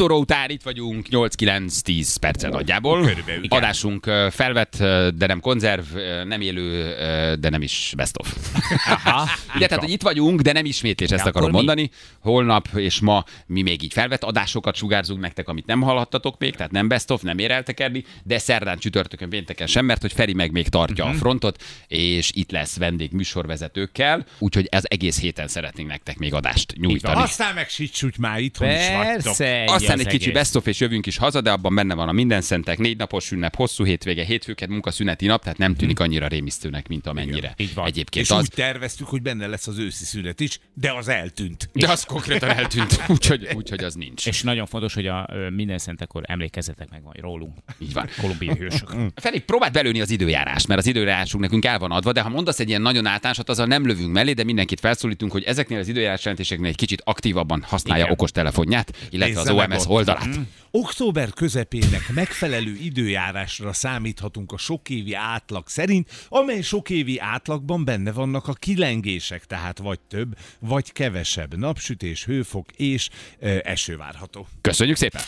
óra után itt vagyunk 8-9-10 percen nagyjából. Körülbelül, igen. Adásunk felvett, de nem konzerv, nem élő, de nem is best of. Aha, Ugye, tehát, hogy itt vagyunk, de nem ismétlés, ezt akarom mi? mondani. Holnap és ma mi még így felvett adásokat sugárzunk nektek, amit nem hallhattatok még, tehát nem best of, nem ér eltekerni, de szerdán, csütörtökön, pénteken sem, mert hogy Feri meg még tartja Mhm. a frontot, és itt lesz vendég műsorvezetőkkel, úgyhogy ez egész héten szeretnénk nektek még adást nyújtani. Aztán meg sicsúgy már itthon is vagytok. Persze. Aztán az egy kicsi best of, és jövünk is haza, de abban benne van a minden szentek, négy napos ünnep, hosszú hétvége, hétfőket, munkaszüneti nap, tehát nem tűnik annyira rémisztőnek, mint amennyire. így van. Egyébként És az. úgy terveztük, hogy benne lesz az őszi szünet is, de az eltűnt. De az konkrétan eltűnt, úgyhogy, úgyhogy az nincs. És nagyon fontos, hogy a minden szentekor emlékezzetek meg majd rólunk. Így van. Kolumbiai hősök. Feri, próbáld belőni az időjárást, mert az időjárásunk nekünk el van adva, de ha mondasz egy ilyen nagyon általánosat, azzal nem lövünk mellé, de mindenkit felszólítunk, hogy ezeknél az időjárás jelentéseknél egy kicsit aktívabban használja Igen. okostelefonját, illetve Nézze az meg Ott. oldalát. Október közepének megfelelő időjárásra számíthatunk a sokévi átlag szerint, amely sokévi átlagban benne vannak a kilengések, tehát vagy több, vagy kevesebb napsütés, hőfok és ö, eső várható. Köszönjük szépen!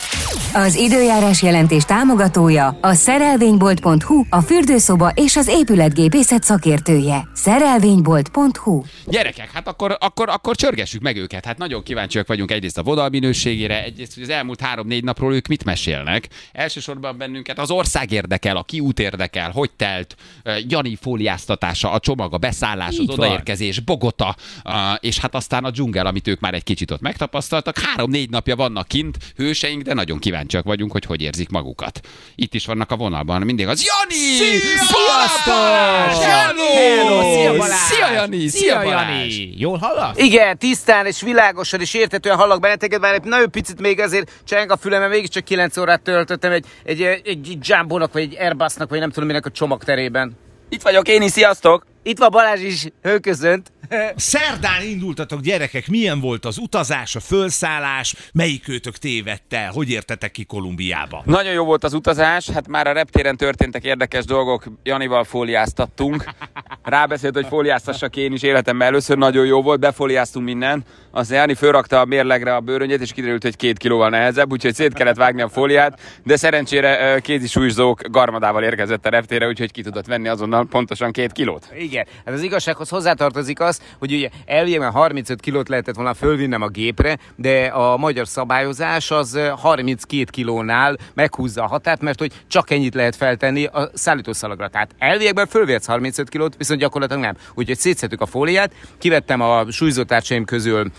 Az időjárás jelentés támogatója a szerelvénybolt.hu, a fürdőszoba és az épületgépészet szakértője. Szerelvénybolt.hu Gyerekek, hát akkor, akkor, akkor csörgessük meg őket. Hát nagyon kíváncsiak vagyunk egyrészt a vonal minőségére, egyrészt, hogy az elmúlt három-négy napról ők mit mesélnek. Elsősorban bennünket az ország érdekel, a kiút érdekel, hogy telt, Jani fóliáztatása, a csomag, a beszállás, Így az van. odaérkezés, Bogota, és hát aztán a dzsungel, amit ők már egy kicsit ott megtapasztaltak. Három-négy napja vannak kint, hőseink, de nagyon kíváncsiak vagyunk, hogy hogy érzik magukat. Itt is vannak a vonalban mindig az Jani! Balázs! Hello! Hello! Szia! Szia Jani! Szia! Jani! Jól hallasz? Igen, tisztán és világosan és értetően hallak benneteket, bár egy nagyon picit még azért cseng a fülem, mert mégiscsak 9 órát töltöttem egy, egy, egy, egy Jumbo-nak, vagy egy Airbusnak, vagy nem tudom minek a csomagterében. Itt vagyok én is, sziasztok! Itt van Balázs is, ő köszönt. Szerdán indultatok gyerekek, milyen volt az utazás, a fölszállás, melyik őtök tévedt el, hogy értetek ki Kolumbiába? Nagyon jó volt az utazás, hát már a reptéren történtek érdekes dolgok, Janival fóliáztattunk. Rábeszélt, hogy fóliáztassak én is életemben először, nagyon jó volt, befóliáztunk minden. Aztán Jani fölrakta a mérlegre a bőröngyét, és kiderült, hogy két kilóval nehezebb, úgyhogy szét kellett vágni a fóliát, de szerencsére ö, kézi súlyzók garmadával érkezett a reptére, úgyhogy ki tudott venni azonnal pontosan két kilót. Igen, hát az igazsághoz hozzátartozik az, hogy ugye elvileg 35 kilót lehetett volna fölvinnem a gépre, de a magyar szabályozás az ö, 32 kilónál meghúzza a határt, mert hogy csak ennyit lehet feltenni a szállítószalagra. Tehát elviekben fölvihetsz 35 kilót, viszont gyakorlatilag nem. Úgyhogy szétszettük a fóliát, kivettem a súlyzótársaim közül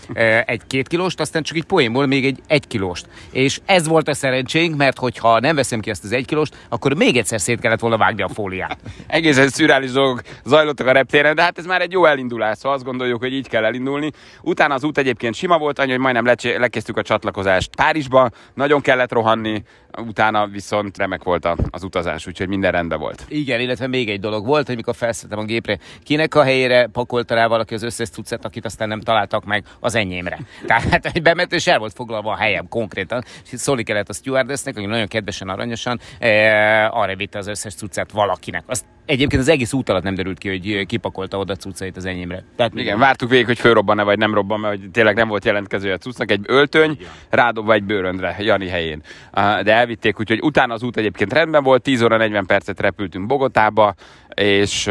egy két kilóst, aztán csak egy poénból még egy egy kilóst. És ez volt a szerencsénk, mert hogyha nem veszem ki ezt az egy kilóst, akkor még egyszer szét kellett volna vágni a fóliát. egészen szürális dolgok zajlottak a reptéren, de hát ez már egy jó elindulás, szóval azt gondoljuk, hogy így kell elindulni. Utána az út egyébként sima volt, annyi, hogy majdnem lekezdtük a csatlakozást Párizsba, nagyon kellett rohanni, utána viszont remek volt az utazás, úgyhogy minden rendben volt. Igen, illetve még egy dolog volt, hogy mikor felszálltam a gépre, kinek a helyére pakolta rá valaki az összes cuccet, akit aztán nem találtak meg az enyémre. Tehát hogy bement, és el volt foglalva a helyem konkrétan. És szólni kellett a stewardessnek, aki nagyon kedvesen, aranyosan eh, arra vitte az összes cuccát valakinek. Azt egyébként az egész út alatt nem derült ki, hogy kipakolta oda cuccait az enyémre. Tehát Igen, vártuk végig, hogy fölrobban-e vagy nem robban, mert hogy tényleg nem volt jelentkező a cuccnak. Egy öltöny rádobva egy bőröndre, Jani helyén. Ah, De elvitték, úgyhogy utána az út egyébként rendben volt, 10 óra 40 percet repültünk Bogotába, és,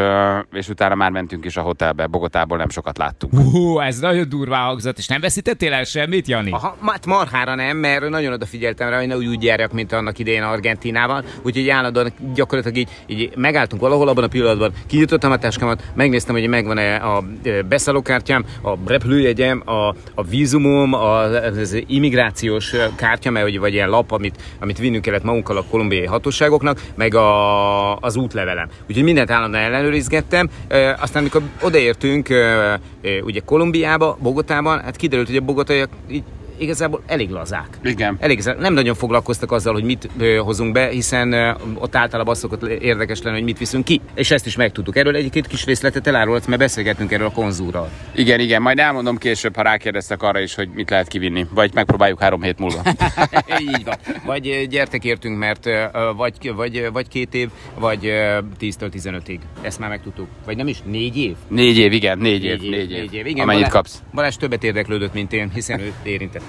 és utána már mentünk is a hotelbe. Bogotából nem sokat láttunk. Hú, ez nagyon durvá hangzott, és nem veszítettél el semmit, Jani? Aha, hát marhára nem, mert nagyon odafigyeltem rá, hogy ne úgy, úgy járjak, mint annak idején Argentinában. Úgyhogy állandóan gyakorlatilag így, így megálltunk valahol abban a pillanatban, kinyitottam a táskámat, megnéztem, hogy megvan-e a beszállókártyám, a repülőjegyem, a, a vízumom, a, az immigrációs kártya, mert hogy vagy ilyen lap, amit, amit vinnünk kellett magunkkal a kolumbiai hatóságoknak, meg a, az útlevelem. Úgyhogy mindent állandóan ellenőrizgettem. Ö, Aztán, amikor odaértünk ö, ugye Kolumbiába, Bogotában, hát kiderült, hogy a bogotaiak így igazából elég lazák. Igen. Elég, lazák. nem nagyon foglalkoztak azzal, hogy mit ö, hozunk be, hiszen ö, ott általában az szokott érdekes lenni, hogy mit viszünk ki. És ezt is megtudtuk. Erről egy-két kis részletet elárulsz, mert beszélgettünk erről a konzúrral. Igen, igen, majd elmondom később, ha rákérdeztek arra is, hogy mit lehet kivinni. Vagy megpróbáljuk három hét múlva. Így van. Vagy gyertek értünk, mert vagy, vagy, vagy két év, vagy ö, 10-től 15-ig. Ezt már megtudtuk. Vagy nem is? Négy év? Négy év, igen, négy év, négy év. négy év. Igen, Amennyit Balázs- kapsz. Balázs többet érdeklődött, mint én, hiszen ő érintett.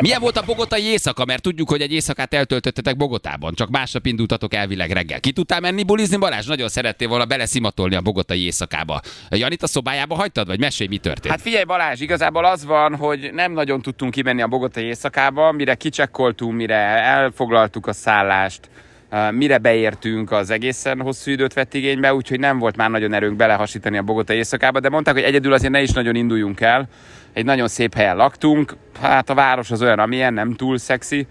Milyen volt a bogotai éjszaka? Mert tudjuk, hogy egy éjszakát eltöltöttetek Bogotában, csak másnap indultatok elvileg reggel. Ki tudtál menni bulizni, Balázs? Nagyon szerettél volna beleszimatolni a bogotai éjszakába. Janit a szobájába hagytad, vagy mesélj, mi történt? Hát figyelj Balázs, igazából az van, hogy nem nagyon tudtunk kimenni a bogotai éjszakába, mire kicsekkoltunk, mire elfoglaltuk a szállást, mire beértünk, az egészen hosszú időt vett igénybe, úgyhogy nem volt már nagyon erőnk belehasítani a bogotai éjszakába, de mondták, hogy egyedül azért ne is nagyon induljunk el. Egy nagyon szép helyen laktunk, hát a város az olyan, amilyen, nem túl szexi,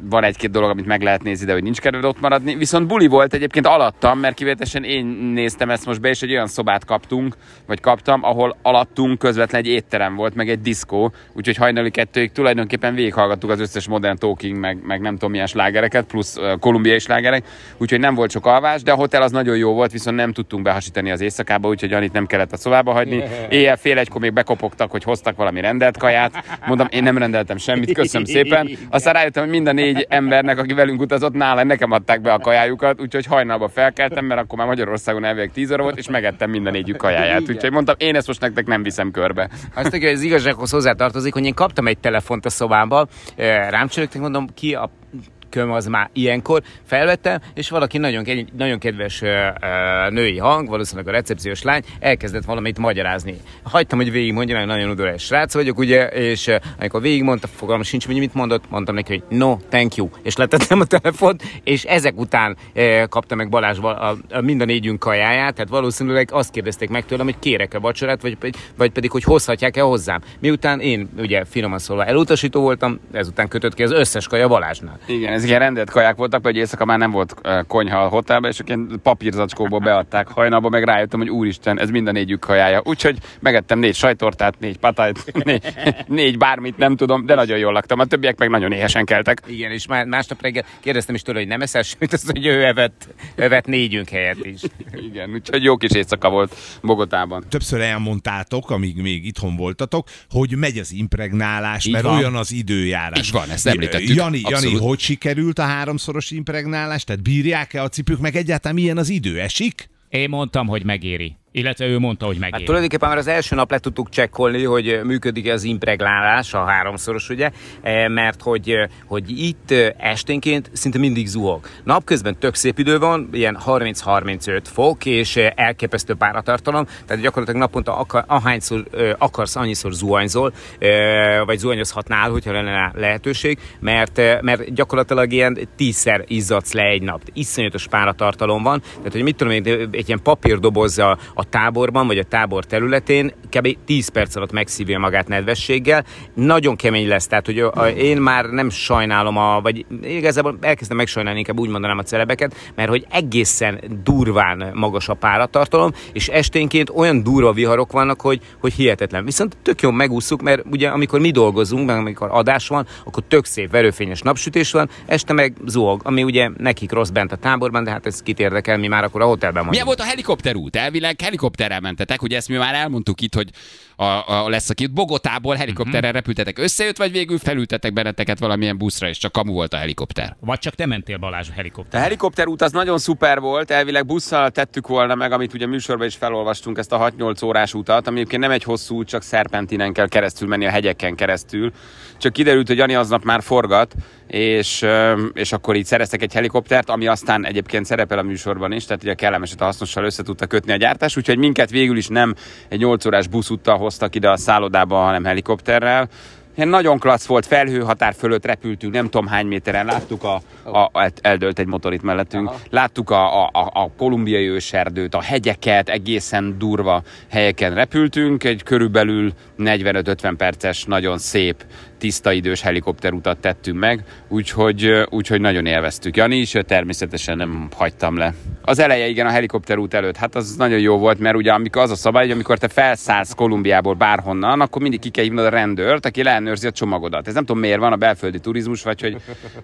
van egy-két dolog, amit meg lehet nézni, de hogy nincs kedved ott maradni. Viszont buli volt egyébként alattam, mert kivételesen én néztem ezt most be, és egy olyan szobát kaptunk, vagy kaptam, ahol alattunk közvetlen egy étterem volt, meg egy diszkó, úgyhogy hajnali kettőig tulajdonképpen végighallgattuk az összes modern talking, meg, meg nem tudom milyen slágereket, plusz uh, kolumbiai slágerek, úgyhogy nem volt sok alvás, de a hotel az nagyon jó volt, viszont nem tudtunk behasítani az éjszakába, úgyhogy Anit nem kellett a szobába hagyni. Éjjel fél egykor még bekopogtak, hogy hoztak valami rendelt kaját. Mondom, én nem rendeltem semmit, köszönöm szépen. Aztán rájöttem, hogy mind a négy embernek, aki velünk utazott, nála nekem adták be a kajájukat, úgyhogy hajnalba felkeltem, mert akkor már Magyarországon elvileg 10 óra volt, és megettem minden négyük kajáját. Úgyhogy mondtam, én ezt most nektek nem viszem körbe. Azt mondja, hogy az igazsághoz hozzátartozik, hogy én kaptam egy telefont a szobámba, rám csörögtek, mondom, ki a köm az már ilyenkor. Felvettem, és valaki nagyon, nagyon kedves női hang, valószínűleg a recepciós lány, elkezdett valamit magyarázni. Hagytam, hogy végig mondja, mert nagyon udvarias srác vagyok, ugye, és amikor végigmondta, fogalmam sincs, hogy mit mondott, mondtam neki, hogy no, thank you, és letettem a telefont, és ezek után kapta meg Balázs a, a mind a négyünk kajáját, tehát valószínűleg azt kérdezték meg tőlem, hogy kérek-e vacsorát, vagy, vagy pedig, hogy hozhatják-e hozzám. Miután én ugye finoman szólva elutasító voltam, ezután kötött ki az összes kaja Balázsnál. Igen, ez ilyen rendelt kaják voltak, hogy éjszaka már nem volt konyha a hotelben, és ilyen papírzacskóból beadták hajnalba, meg rájöttem, hogy úristen, ez mind a négyük kajája. Úgyhogy megettem négy sajtortát, négy patájt, négy, négy bármit, nem tudom, de nagyon jól laktam. A többiek meg nagyon éhesen keltek. Igen, és már másnap reggel kérdeztem is tőle, hogy nem eszel semmit, azt hogy ő evett, evett négyünk helyet is. Igen, úgyhogy jó kis éjszaka volt Bogotában. Többször elmondtátok, amíg még itthon voltatok, hogy megy az impregnálás, Így mert van. olyan az időjárás. Így van, ezt említettük. Jani, Jani, hogy sikerült a háromszoros impregnálás? Tehát bírják-e a cipők, meg egyáltalán milyen az idő? Esik? Én mondtam, hogy megéri. Illetve ő mondta, hogy Hát megéri. tulajdonképpen már az első nap le tudtuk csekkolni, hogy működik az impregnálás, a háromszoros, ugye, Eh, mert hogy, eh, hogy itt eh, esténként szinte mindig zuhog. Napközben tök szép idő van, ilyen 30-35 fok, és elképesztő páratartalom, tehát gyakorlatilag naponta akar, ahányszor akarsz, annyiszor zuhanyzol, vagy zuhanyozhatnál, hogyha lenne lehetőség, mert, mert gyakorlatilag ilyen tízszer izzadsz le egy nap. Iszonyatos páratartalom van, tehát hogy mit tudom én, egy ilyen papírdoboz a, a táborban, vagy a tábor területén kb. 10 perc alatt megszívja magát nedvességgel. Nagyon kemény lesz, tehát hogy a, én már nem sajnálom, a, vagy igazából elkezdem megsajnálni, inkább úgy mondanám a celebeket, mert hogy egészen durván magas a páratartalom, és esténként olyan durva viharok vannak, hogy, hogy hihetetlen. Viszont tök jó megúszuk, mert ugye amikor mi dolgozunk, meg amikor adás van, akkor tök szép verőfényes napsütés van, este meg zuhog, ami ugye nekik rossz bent a táborban, de hát ez kit érdekel, mi már akkor a hotelben vagyunk. Milyen volt a helikopterút? Elvileg helikopterrel mentetek, ugye ezt mi már elmondtuk itt, hogy a, a lesz, aki Bogotából helikopterrel Mhm. repültetek. Összejött, vagy végül felültetek benneteket valamilyen buszra, és csak kamu volt a helikopter? Vagy csak te mentél Balázs a A helikopter. helikopterút az nagyon szuper volt, elvileg busszal tettük volna meg, amit ugye műsorban is felolvastunk, ezt a 6-8 órás utat, ami egyébként nem egy hosszú út, csak szerpentinen kell keresztül menni a hegyeken keresztül. Csak kiderült, hogy Jani aznap már forgat, és, és akkor így szereztek egy helikoptert, ami aztán egyébként szerepel a műsorban is, tehát ugye kellemeset a hasznossal össze tudta kötni a gyártás, úgyhogy minket végül is nem egy 8 órás buszúttal hoztak ide a szállodába, hanem helikopterrel. Ilyen nagyon klassz volt, felhőhatár fölött repültünk, nem tudom hány méteren, láttuk a, a, eldölt egy motor itt mellettünk, láttuk a, a, a, a kolumbiai őserdőt, a hegyeket, egészen durva helyeken repültünk, egy körülbelül 45-50 perces, nagyon szép, tiszta idős helikopterutat tettünk meg, úgyhogy, úgyhogy nagyon élveztük. Jani is, természetesen nem hagytam le. Az eleje, igen, a helikopterút előtt, hát az nagyon jó volt, mert ugye amikor az a szabály, hogy amikor te felszállsz Kolumbiából bárhonnan, akkor mindig ki kell hívnod a rendőrt, aki leellenőrzi a csomagodat. Ez nem tudom miért van a belföldi turizmus, vagy hogy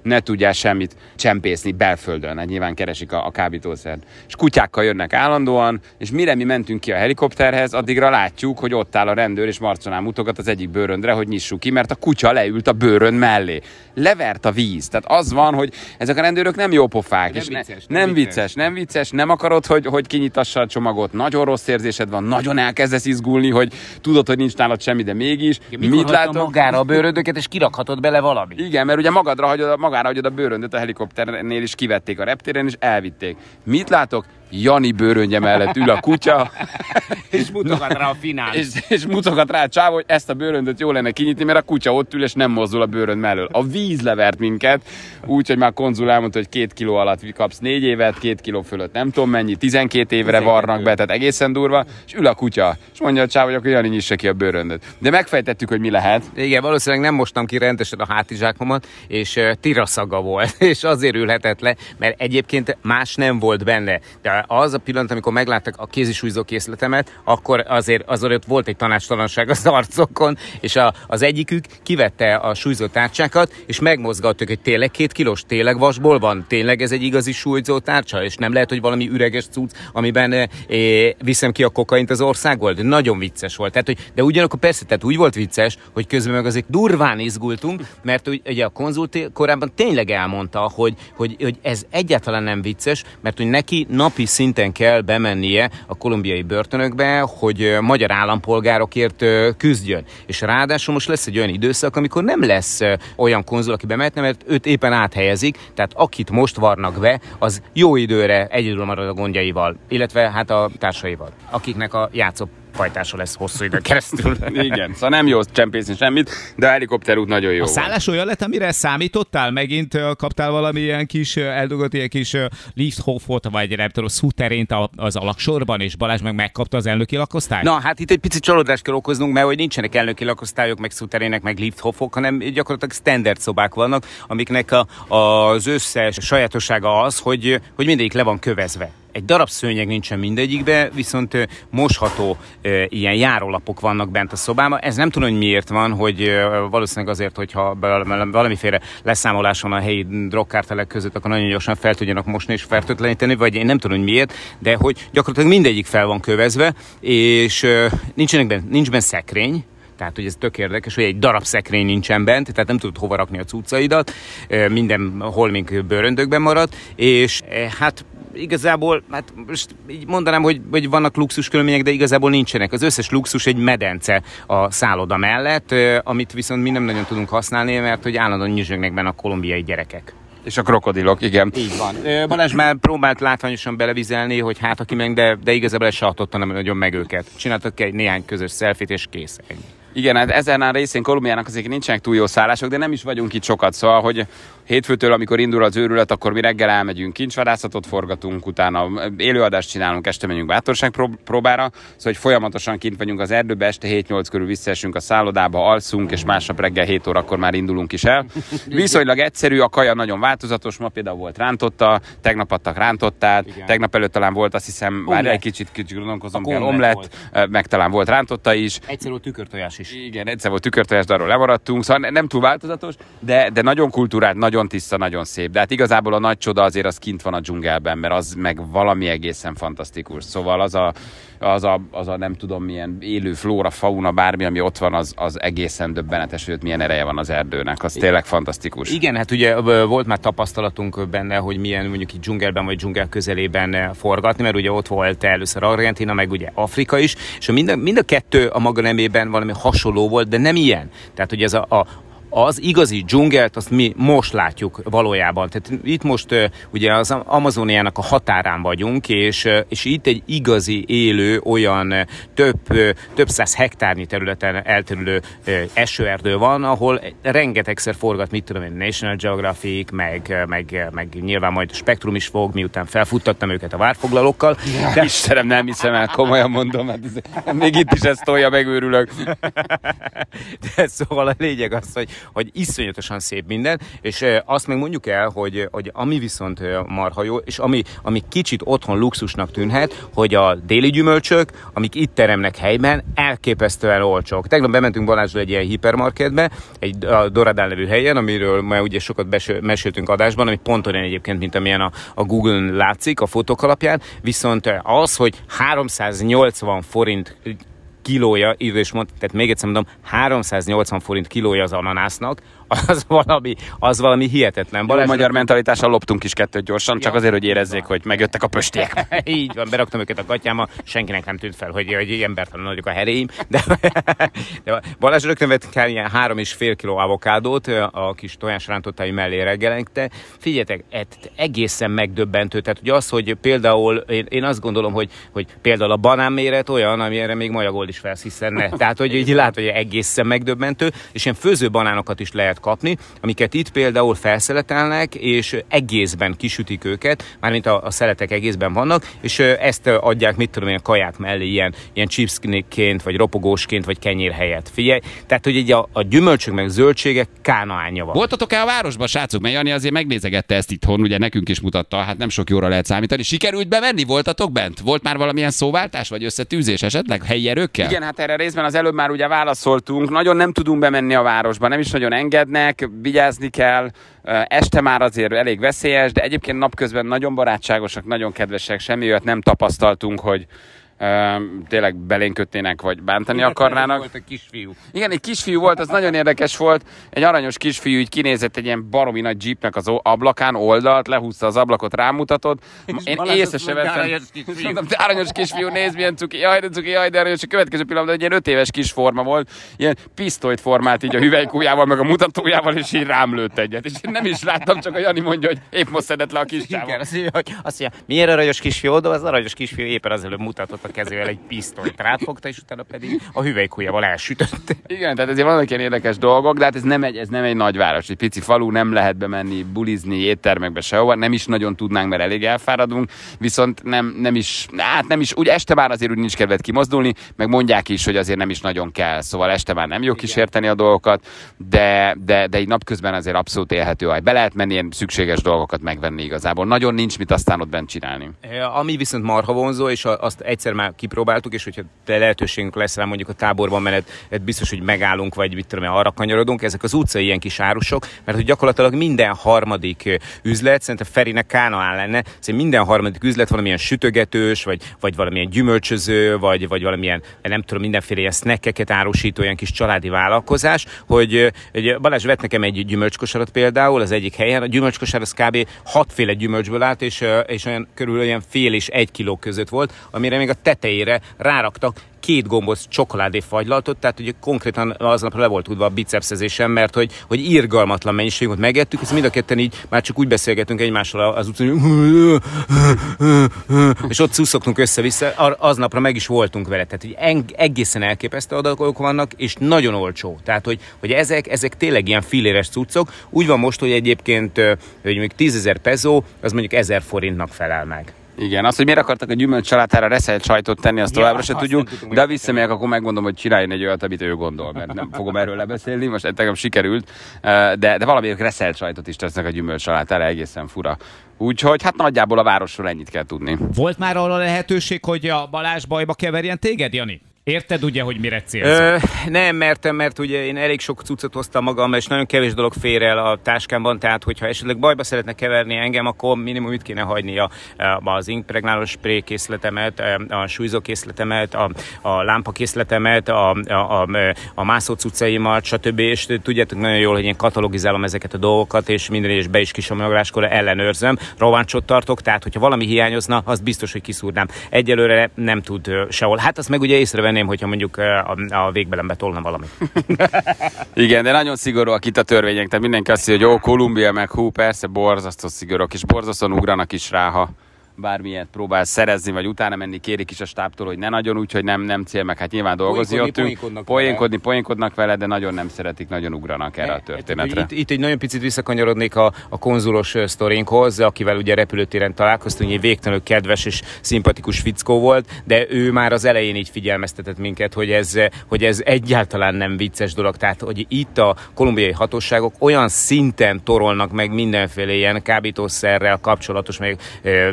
ne tudjál semmit csempészni belföldön, hát nyilván keresik a, a kábítószert. És kutyákkal jönnek állandóan, és mire mi mentünk ki a helikopterhez, addigra látjuk, hogy ott áll a rendőr, és marconál mutogat az egyik bőröndre, hogy nyissuk ki, mert a kutya kutya leült a bőrön mellé. Levert a víz. Tehát az van, hogy ezek a rendőrök nem jó pofák. Nem és vicces, ne, nem nem vicces. vicces, nem vicces, nem akarod, hogy, hogy kinyitassa a csomagot, nagyon rossz érzésed van, nagyon elkezdesz izgulni, hogy tudod, hogy nincs nálad semmi, de mégis. Mikor Mit látom? magára a bőrödöket, és kirakhatod bele valami. Igen, mert ugye magadra hagyod, magára hagyod a bőröndöt a helikopternél is kivették a reptéren, és elvitték. Mit látok? Jani bőröndje mellett ül a kutya, És mutogat rá a finál. és, és mutogat rá a csávó, hogy ezt a bőröndöt jó lenne kinyitni, mert a kutya ott ül, és nem mozdul a bőrönd mellől. A víz levert minket, úgyhogy már konzul elmondta, hogy két kiló alatt kapsz négy évet, két kiló fölött nem tudom mennyi, 12 évre 12. varnak be, tehát egészen durva, és ül a kutya, és mondja a csávó, hogy akkor Jani nyissa ki a bőröndöt. De megfejtettük, hogy mi lehet. Igen, valószínűleg nem mostam ki rendesen a hátizsákomat, és uh, tiraszaga volt, és azért ülhetett le, mert egyébként más nem volt benne. De az a pillanat, amikor megláttak a kézisújzó készletemet, akkor azért, azért volt egy tanácstalanság az arcokon, és a, az egyikük kivette a súlyzó tárcsákat, és megmozgattuk, hogy tényleg két kilós, tényleg vasból van, tényleg ez egy igazi súlyzó tárcsa, és nem lehet, hogy valami üreges cucc, amiben eh, viszem ki a kokaint az országból. De nagyon vicces volt. Tehát, hogy, de ugyanakkor persze, tehát úgy volt vicces, hogy közben meg azért durván izgultunk, mert ugye a konzult korábban tényleg elmondta, hogy, hogy, hogy ez egyáltalán nem vicces, mert hogy neki napi szinten kell bemennie a kolumbiai börtönökbe, hogy magyar állampolgárokért küzdjön. És ráadásul most lesz egy olyan időszak, amikor nem lesz olyan konzul, aki bemehetne, mert őt éppen áthelyezik, tehát akit most varnak be, az jó időre egyedül marad a gondjaival, illetve hát a társaival, akiknek a játszó fajtása lesz hosszú idő keresztül. Igen, szóval nem jó csempészni semmit, de a helikopterút nagyon jó A volt. szállás olyan lett, amire számítottál? Megint kaptál valami ilyen kis, eldugott ilyen kis ö, lifthofot, vagy nem tudom, szúterént a- az alaksorban, és Balázs meg megkapta az elnöki lakosztályt? Na, hát itt egy picit csalódást kell okoznunk, mert hogy nincsenek elnöki lakosztályok, meg szuterének, meg lifthofok, hanem gyakorlatilag standard szobák vannak, amiknek a, az összes sajátossága az, hogy, hogy mindegyik le van kövezve. Egy darab szőnyeg nincsen mindegyikbe, viszont mosható ilyen járólapok vannak bent a szobában. Ez nem tudom, hogy miért van, hogy valószínűleg azért, hogyha val- valamiféle leszámolás van a helyi drogkártelek között, akkor nagyon gyorsan fel tudjanak mosni és fertőtleníteni, vagy én nem tudom, hogy miért, de hogy gyakorlatilag mindegyik fel van kövezve, és nincsenek benne, nincs benne szekrény, tehát, hogy ez tök érdekes, hogy egy darab szekrény nincsen bent, tehát nem tudod hova rakni a cuccaidat, minden holmink bőröndökben marad, és hát igazából, hát most így mondanám, hogy, hogy vannak luxus körülmények, de igazából nincsenek. Az összes luxus egy medence a szálloda mellett, amit viszont mi nem nagyon tudunk használni, mert hogy állandóan nyüzsögnek benne a kolumbiai gyerekek. És a krokodilok, igen. Így van. Balázs már próbált látványosan belevizelni, hogy hát aki meg, de, de igazából ez se hatotta nem nagyon meg őket. Csináltak egy néhány közös szelfit, és kész. Ennyi. Igen, hát ezen a részén Kolumbiának azért nincsenek túl jó szállások, de nem is vagyunk itt sokat, szóval, hogy hétfőtől, amikor indul az őrület, akkor mi reggel elmegyünk kincsvadászatot forgatunk, utána élőadást csinálunk, este megyünk bátorság prób- próbára, szóval hogy folyamatosan kint vagyunk az erdőbe, este 7-8 körül visszaesünk a szállodába, alszunk, és másnap reggel 7 órakor már indulunk is el. Viszonylag egyszerű, a kaja nagyon változatos, ma például volt rántotta, tegnap adtak rántottát, Igen. tegnap előtt talán volt azt hiszem, Omlett. egy kicsit, kicsit gondolkozom, omlett omlett, meg talán volt rántotta is, Egyszer volt tükörtojás is. igen, egyszer volt tükörtojás, de arról lemaradtunk, szóval ne- nem túl változatos, de, de nagyon kultúrált, nagyon tiszta, nagyon szép. De hát igazából a nagy csoda azért az kint van a dzsungelben, mert az meg valami egészen fantasztikus. Szóval az a, az a, az a nem tudom milyen élő flóra, fauna, bármi, ami ott van, az, az egészen döbbenetes, hogy milyen ereje van az erdőnek. Az tényleg fantasztikus. Igen, hát ugye volt már tapasztalatunk benne, hogy milyen mondjuk itt dzsungelben vagy dzsungel közelében ö, forgatni, mert ugye ott volt először Argentina, meg ugye Afrika is, és mind, a, mind a kettő a maga nemében valami hasonló volt, de nem ilyen. Tehát, hogy ez a, a az igazi dzsungelt, azt mi most látjuk valójában. Tehát itt most ugye az Amazoniának a határán vagyunk, és, és itt egy igazi élő, olyan több, több száz hektárnyi területen elterülő esőerdő van, ahol rengetegszer forgat, mit tudom én, National Geographic, meg, meg, meg nyilván majd a Spektrum is fog, miután felfuttattam őket a várfoglalókkal. De Istenem, nem hiszem el, komolyan mondom, hát ez, még itt is ezt tolja, megőrülök. De szóval a lényeg az, hogy, hogy iszonyatosan szép minden, és azt meg mondjuk el, hogy, hogy ami viszont marha jó, és ami, ami kicsit otthon luxusnak tűnhet, hogy a déli gyümölcsök, amik itt teremnek helyben, elképesztően olcsók. Tegnap bementünk Balázsra egy ilyen hipermarketbe, egy a Doradán nevű helyen, amiről már ugye sokat beső, meséltünk adásban, ami pont olyan egyébként, mint amilyen a, a Google-n látszik a fotók alapján, viszont az, hogy 380 forint kilója, is mondta, tehát még egyszer mondom, 380 forint kilója az ananásznak, az valami, az valami hihetetlen. Jó, Balázs, magyar mentalitással loptunk is kettőt gyorsan, csak azért, hogy érezzék, hogy megjöttek a pöstiek. Így van, beraktam őket a gatyáma, senkinek nem tűnt fel, hogy, hogy embertelen nagyok a heréim, de, de Balázs rögtön vett kell ilyen három és fél kiló avokádót a kis tojásrántottái mellé reggelente. Figyeljetek, et- egészen megdöbbentő. Tehát ugye az, hogy például én, én azt gondolom, hogy, hogy például a banán méret olyan, amire még majagold is felszíszenne. Tehát, hogy így lát, hogy egészen megdöbbentő, és ilyen főző banánokat is lehet kapni, amiket itt például felszeletelnek, és egészben kisütik őket, mármint a, a szeletek egészben vannak, és ezt adják, mit tudom én, a kaják mellé ilyen, ilyen chipsként, vagy ropogósként, vagy kenyér helyett. Figyelj, tehát, hogy így a, a gyümölcsök meg zöldségek kánaánja van. Voltatok-e a városban, srácok? Mert Jani azért megnézegette ezt itthon, ugye nekünk is mutatta, hát nem sok jóra lehet számítani. Sikerült bemenni? Voltatok bent? Volt már valamilyen szóváltás, vagy összetűzés esetleg helyi erőkkel? Igen, hát erre részben az előbb már ugye válaszoltunk. Nagyon nem tudunk bemenni a városba, nem is nagyon engednek, vigyázni kell. Este már azért elég veszélyes, de egyébként napközben nagyon barátságosak, nagyon kedvesek, semmi olyat nem tapasztaltunk, hogy tényleg belénk kötnének, vagy bántani akarnának. Volt a kisfiú. Igen, egy kisfiú volt, az nagyon érdekes volt. Egy aranyos kisfiú így kinézett egy ilyen baromi nagy jeepnek az ablakán, oldalt, lehúzta az ablakot, rámutatott. Én Balázs észre se vettem. aranyos kisfiú. Mondtam, "Te aranyos kisfiú, nézd milyen cuki, jaj, de cuki, jaj, de aranyos. A következő pillanatban egy ilyen öt éves kis forma volt, ilyen pisztolyt formált így a hüvelykújával, meg a mutatójával, és így rám lőtt egyet. És én nem is láttam, csak a Jani mondja, hogy épp most szedett le a kis Igen, azt mondja, hogy azt mondja, miért aranyos kisfiú oda, az aranyos kisfiú éppen az előbb mutatott a kezével egy pisztolyt, rátfogta, és utána pedig a hüvelykujjával elsütötte. Igen, tehát ezért vannak ilyen érdekes dolgok, de hát ez nem egy, ez nem egy nagyváros, egy pici falu, nem lehet bemenni, bulizni, éttermekbe sehova, nem is nagyon tudnánk, mert elég elfáradunk, viszont nem, nem is, hát nem is, úgy este már azért úgy nincs kedved kimozdulni, meg mondják is, hogy azért nem is nagyon kell, szóval este már nem jó kísérteni a dolgokat, de, de, de így napközben azért abszolút élhető, hogy be lehet menni ilyen szükséges dolgokat megvenni igazából. Nagyon nincs mit aztán ott bent csinálni. Ami viszont marha vonzó, és azt egyszer már kipróbáltuk, és hogyha te lehetőségünk lesz rá mondjuk a táborban menet, hát biztos, hogy megállunk, vagy mit tudom arra kanyarodunk, ezek az utcai ilyen kis árusok, mert hogy gyakorlatilag minden harmadik üzlet, szerintem Ferinek Kánaán lenne, szerintem minden harmadik üzlet valamilyen sütögetős, vagy, vagy valamilyen gyümölcsöző, vagy, vagy valamilyen, nem tudom, mindenféle ilyen snackeket árusító ilyen kis családi vállalkozás, hogy, hogy Balázs vett nekem egy gyümölcskosarat például az egyik helyen, a gyümölcskosár az kb. hatféle gyümölcsből állt, és, és olyan körül olyan fél és egy kiló között volt, amire még a tetejére ráraktak két gombóc csokoládé fagylaltot, tehát ugye konkrétan aznapra le volt tudva a bicepszezésem, mert hogy, hogy irgalmatlan mennyiségét megettük, és mind a ketten így már csak úgy beszélgetünk egymással az utcán, és ott szuszogtunk össze-vissza, aznapra meg is voltunk vele, tehát hogy egészen elképesztő adatok vannak, és nagyon olcsó. Tehát, hogy, hogy ezek, ezek tényleg ilyen filéres cuccok. Úgy van most, hogy egyébként, hogy mondjuk 10 ezer peso, az mondjuk 1000 forintnak felel meg. Igen, azt, hogy miért akartak a gyümölcs salátára reszelt sajtot tenni, azt Ja, továbbra se tudjuk, de ha visszamegyek, akkor megmondom, hogy csináljon egy olyat, amit ő gondol, mert nem fogom erről lebeszélni, most nekem sikerült, eh, de, de valamiért reszelt sajtot is tesznek a gyümölcs salátára, egészen fura. Úgyhogy hát nagyjából a városról ennyit kell tudni. Volt már arra lehetőség, hogy a Balázs bajba keverjen téged, Jani? Érted ugye, hogy mire célsz? Ö, nem, mert, mert ugye én elég sok cuccot hoztam magam, és nagyon kevés dolog fér el a táskámban, tehát hogyha esetleg bajba szeretne keverni engem, akkor minimum itt kéne a, az impregnálós spré készletemet, a súlyzó készletemet, a, a lámpa készletemet, a, a, a, a mászó cuccaimat, stb. És tudjátok nagyon jól, hogy én katalogizálom ezeket a dolgokat, és minden egyes be is kisomlogáskor ellenőrzöm, rovácsot tartok, tehát hogyha valami hiányozna, azt biztos, hogy kiszúrnám. Egyelőre nem tud sehol. Hát azt meg ugye észrevenném, hogyha mondjuk a, a végbelembe tolna valami. Igen, de nagyon szigorúak itt a törvények, tehát mindenki azt mondja, hogy jó, Kolumbia, meg hú, persze, borzasztó szigorúak, és borzasztóan ugranak is rá, ha bármilyet próbál szerezni, vagy utána menni, kérik is a stábtól, hogy ne nagyon úgy, hogy nem, nem cél, meg hát nyilván dolgozni jöttünk. poénkodnak Poénkodni, poénkodnak vele, de nagyon nem szeretik, nagyon ugranak erre a történetre. Itt, itt egy nagyon picit visszakanyarodnék a, a konzulos sztorinkhoz, akivel ugye repülőtéren találkoztunk, egy végtelenül kedves és szimpatikus fickó volt, de ő már az elején így figyelmeztetett minket, hogy ez, hogy ez egyáltalán nem vicces dolog. Tehát, hogy itt a kolumbiai hatóságok olyan szinten torolnak meg mindenféle ilyen kábítószerrel kapcsolatos meg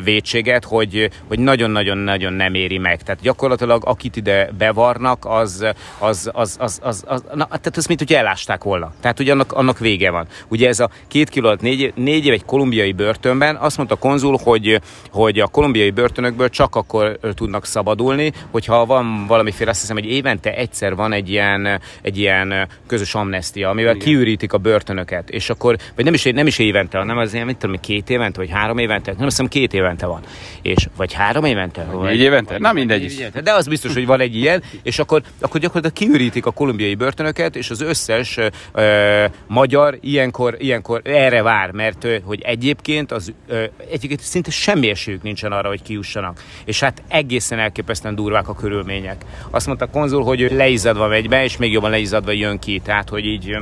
vétség, lehetőséget, hogy, hogy nagyon-nagyon-nagyon nem éri meg. Tehát gyakorlatilag akit ide bevarnak, az, az, az, az, az, az na, tehát ez mint hogy elásták volna. Tehát ugye annak, annak vége van. Ugye ez a két kiló alatt négy, négy év egy kolumbiai börtönben, azt mondta a konzul, hogy, hogy a kolumbiai börtönökből csak akkor tudnak szabadulni, hogyha van valamiféle, azt hiszem, hogy évente egyszer van egy ilyen, egy ilyen közös amnestia, amivel Igen. kiürítik a börtönöket, és akkor, vagy nem is, nem is évente, hanem az ilyen, mit tudom, két évente, vagy három évente, nem azt hiszem két évente van. És, vagy három évente? Vagy, Négy évente? Na mindegy is. évente. De az biztos, hogy van egy ilyen, és akkor, akkor gyakorlatilag kiürítik a kolumbiai börtönöket, és az összes ö, magyar ilyenkor, ilyenkor erre vár, mert hogy egyébként az ö, egyébként szinte semmi esélyük nincsen arra, hogy kijussanak. És hát egészen elképesztően durvák a körülmények. Azt mondta a konzul, hogy ő leizadva megy be, és még jobban leizadva jön ki, tehát hogy így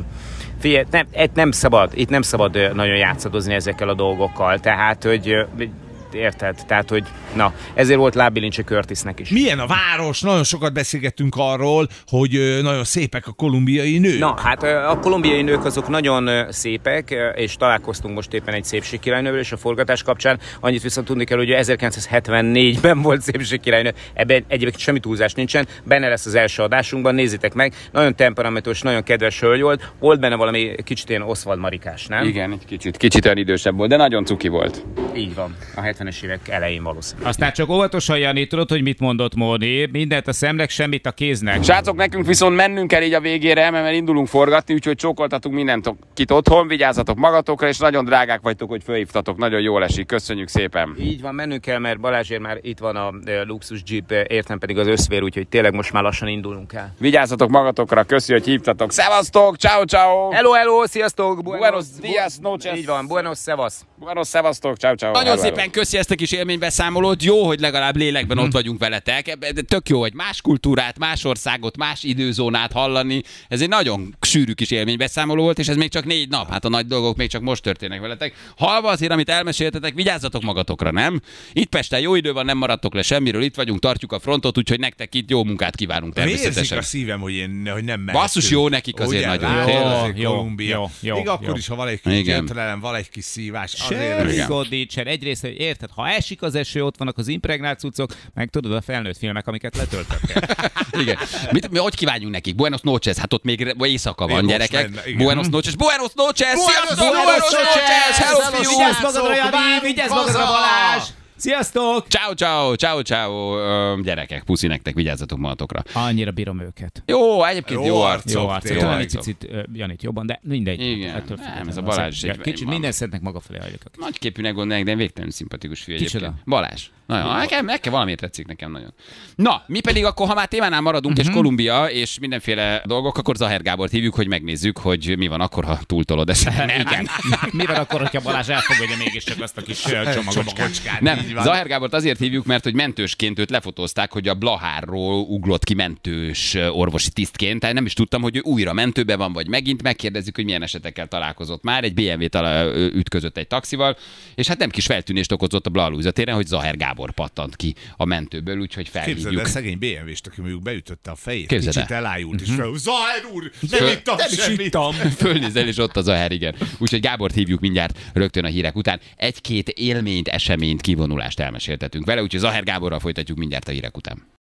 Figyelj, nem, nem szabad, itt nem szabad nagyon játszadozni ezekkel a dolgokkal, tehát, hogy érted? Tehát, hogy na, ezért volt lábbilincse Curtisnek is. Milyen a város? Nagyon sokat beszélgettünk arról, hogy nagyon szépek a kolumbiai nők. Na, hát a kolumbiai nők azok nagyon szépek, és találkoztunk most éppen egy szépségkirálynővel, és a forgatás kapcsán annyit viszont tudni kell, hogy 1974-ben volt szépségkirálynő, ebben egyébként semmi túlzás nincsen, benne lesz az első adásunkban, nézzétek meg, nagyon temperamentos, nagyon kedves hölgy volt, volt benne valami kicsit ilyen Oswald Marikás, nem? Igen, egy kicsit, kicsit olyan idősebb volt, de nagyon cuki volt. Így van, a 70-es évek elején valószínűleg. Aztán csak óvatosan, Jani, tudod, hogy mit mondott Móni? Mindent a szemnek, semmit a kéznek. Srácok, nekünk viszont mennünk kell így a végére, mert indulunk forgatni, úgyhogy csókoltatunk mindent kit otthon, vigyázzatok magatokra, és nagyon drágák vagytok, hogy fölhívtatok, nagyon jól esik, köszönjük szépen. Így van, mennünk kell, mert Balázsér már itt van a luxus jeep, értem pedig az összvér, úgyhogy tényleg most már lassan indulunk el. Vigyázzatok magatokra, köszi, hogy hívtatok. Szevasztok, ciao ciao. Hello, hello, sziasztok! Buenos dias, noches. Így van, buenos szevasz! Buenos szevasztok, ciao ciao. Nagyon Hello, hello. Köszi ezt a kis élménybeszámolót. Jó, hogy legalább lélekben ott vagyunk veletek. De tök jó, hogy más kultúrát, más országot, más időzónát hallani. Ez egy nagyon sűrű kis élménybeszámoló volt, és ez még csak négy nap. Hát a nagy dolgok még csak most történnek veletek. Halva azért, amit elmeséltetek, vigyázzatok magatokra, nem? Itt Pesten jó idő van, nem maradtok le semmiről, itt vagyunk, tartjuk a frontot, úgyhogy nektek itt jó munkát kívánunk Érzik természetesen. a szívem, hogy, én, hogy nem mehetünk. Basszus, jó nekik azért Ugye? nagyon, tényleg. azért Jó, Kolumbia. jó, jó, Még akkor jó. is, ha van egy kis van egy kis szívás. Azért Semmi Igen. gond nincsen. Egyrészt, hogy érted, ha esik az eső, ott vannak az impregnált cuccok, meg tudod a felnőtt filmek, amiket letöltöttek. Igen. Mit, mi, hogy kívánjunk nekik? Buenos noches, hát ott még éjszaka van, most gyerekek. lenne, igen. Buenos noches, buenos noches, sziasztok, Buenos buenos noches, hello Vigyázz fiúk! magadra, Jani, vigyázz magadra, Balázs! Sziasztok! Ciao, ciao, ciao, ciao, gyerekek, puszi nektek, vigyázzatok magatokra. Annyira bírom őket. Jó, egyébként jó, Jó arc. arcok, Jó arc. tényleg. Talán egy picit Janit jobban, de mindegy. Igen. Ettől Nem, ez a Balázs egy- Kicsit minden szentnek maga felé hajlik. Nagy képűnek gondolják, de végtelenül szimpatikus fiú Kicsoda? Balázs. Nagyon, nekem, nekem valamiért tetszik nekem nagyon. Na, mi pedig akkor, ha már témánál maradunk, Mhm. és Kolumbia, és mindenféle dolgok, akkor Zaher Gábort hívjuk, hogy megnézzük, hogy mi van akkor, ha túltolod ezt. Nem, Igen. Mi van akkor, hogyha Balázs elfogadja mégiscsak azt a kis csomagocskát? Nem, Így van. Zaher Gábort azért hívjuk, mert hogy mentősként őt lefotózták, hogy a Blahárról ugrott ki mentős orvosi tisztként. Tehát nem is tudtam, hogy ő újra mentőbe van, vagy megint megkérdezzük, hogy milyen esetekkel találkozott már. Egy BMW talál, ö, ütközött egy taxival, és hát nem kis feltűnést okozott a Blahalúza téren, hogy Zaher Gábor pattant ki a mentőből, úgyhogy Képzeld felhívjuk. el szegény BMW-st, aki mondjuk beütötte a fejét, Képzeld kicsit el. elájult, és fel, Zahár úr, nem ittam Nem semmit. ittam. Fölnézel, és ott a her, igen. Úgyhogy Gábort hívjuk mindjárt rögtön a hírek után. Egy-két élményt, eseményt, kivonulást elmeséltetünk vele, úgyhogy Zaher Gáborral folytatjuk mindjárt a hírek után.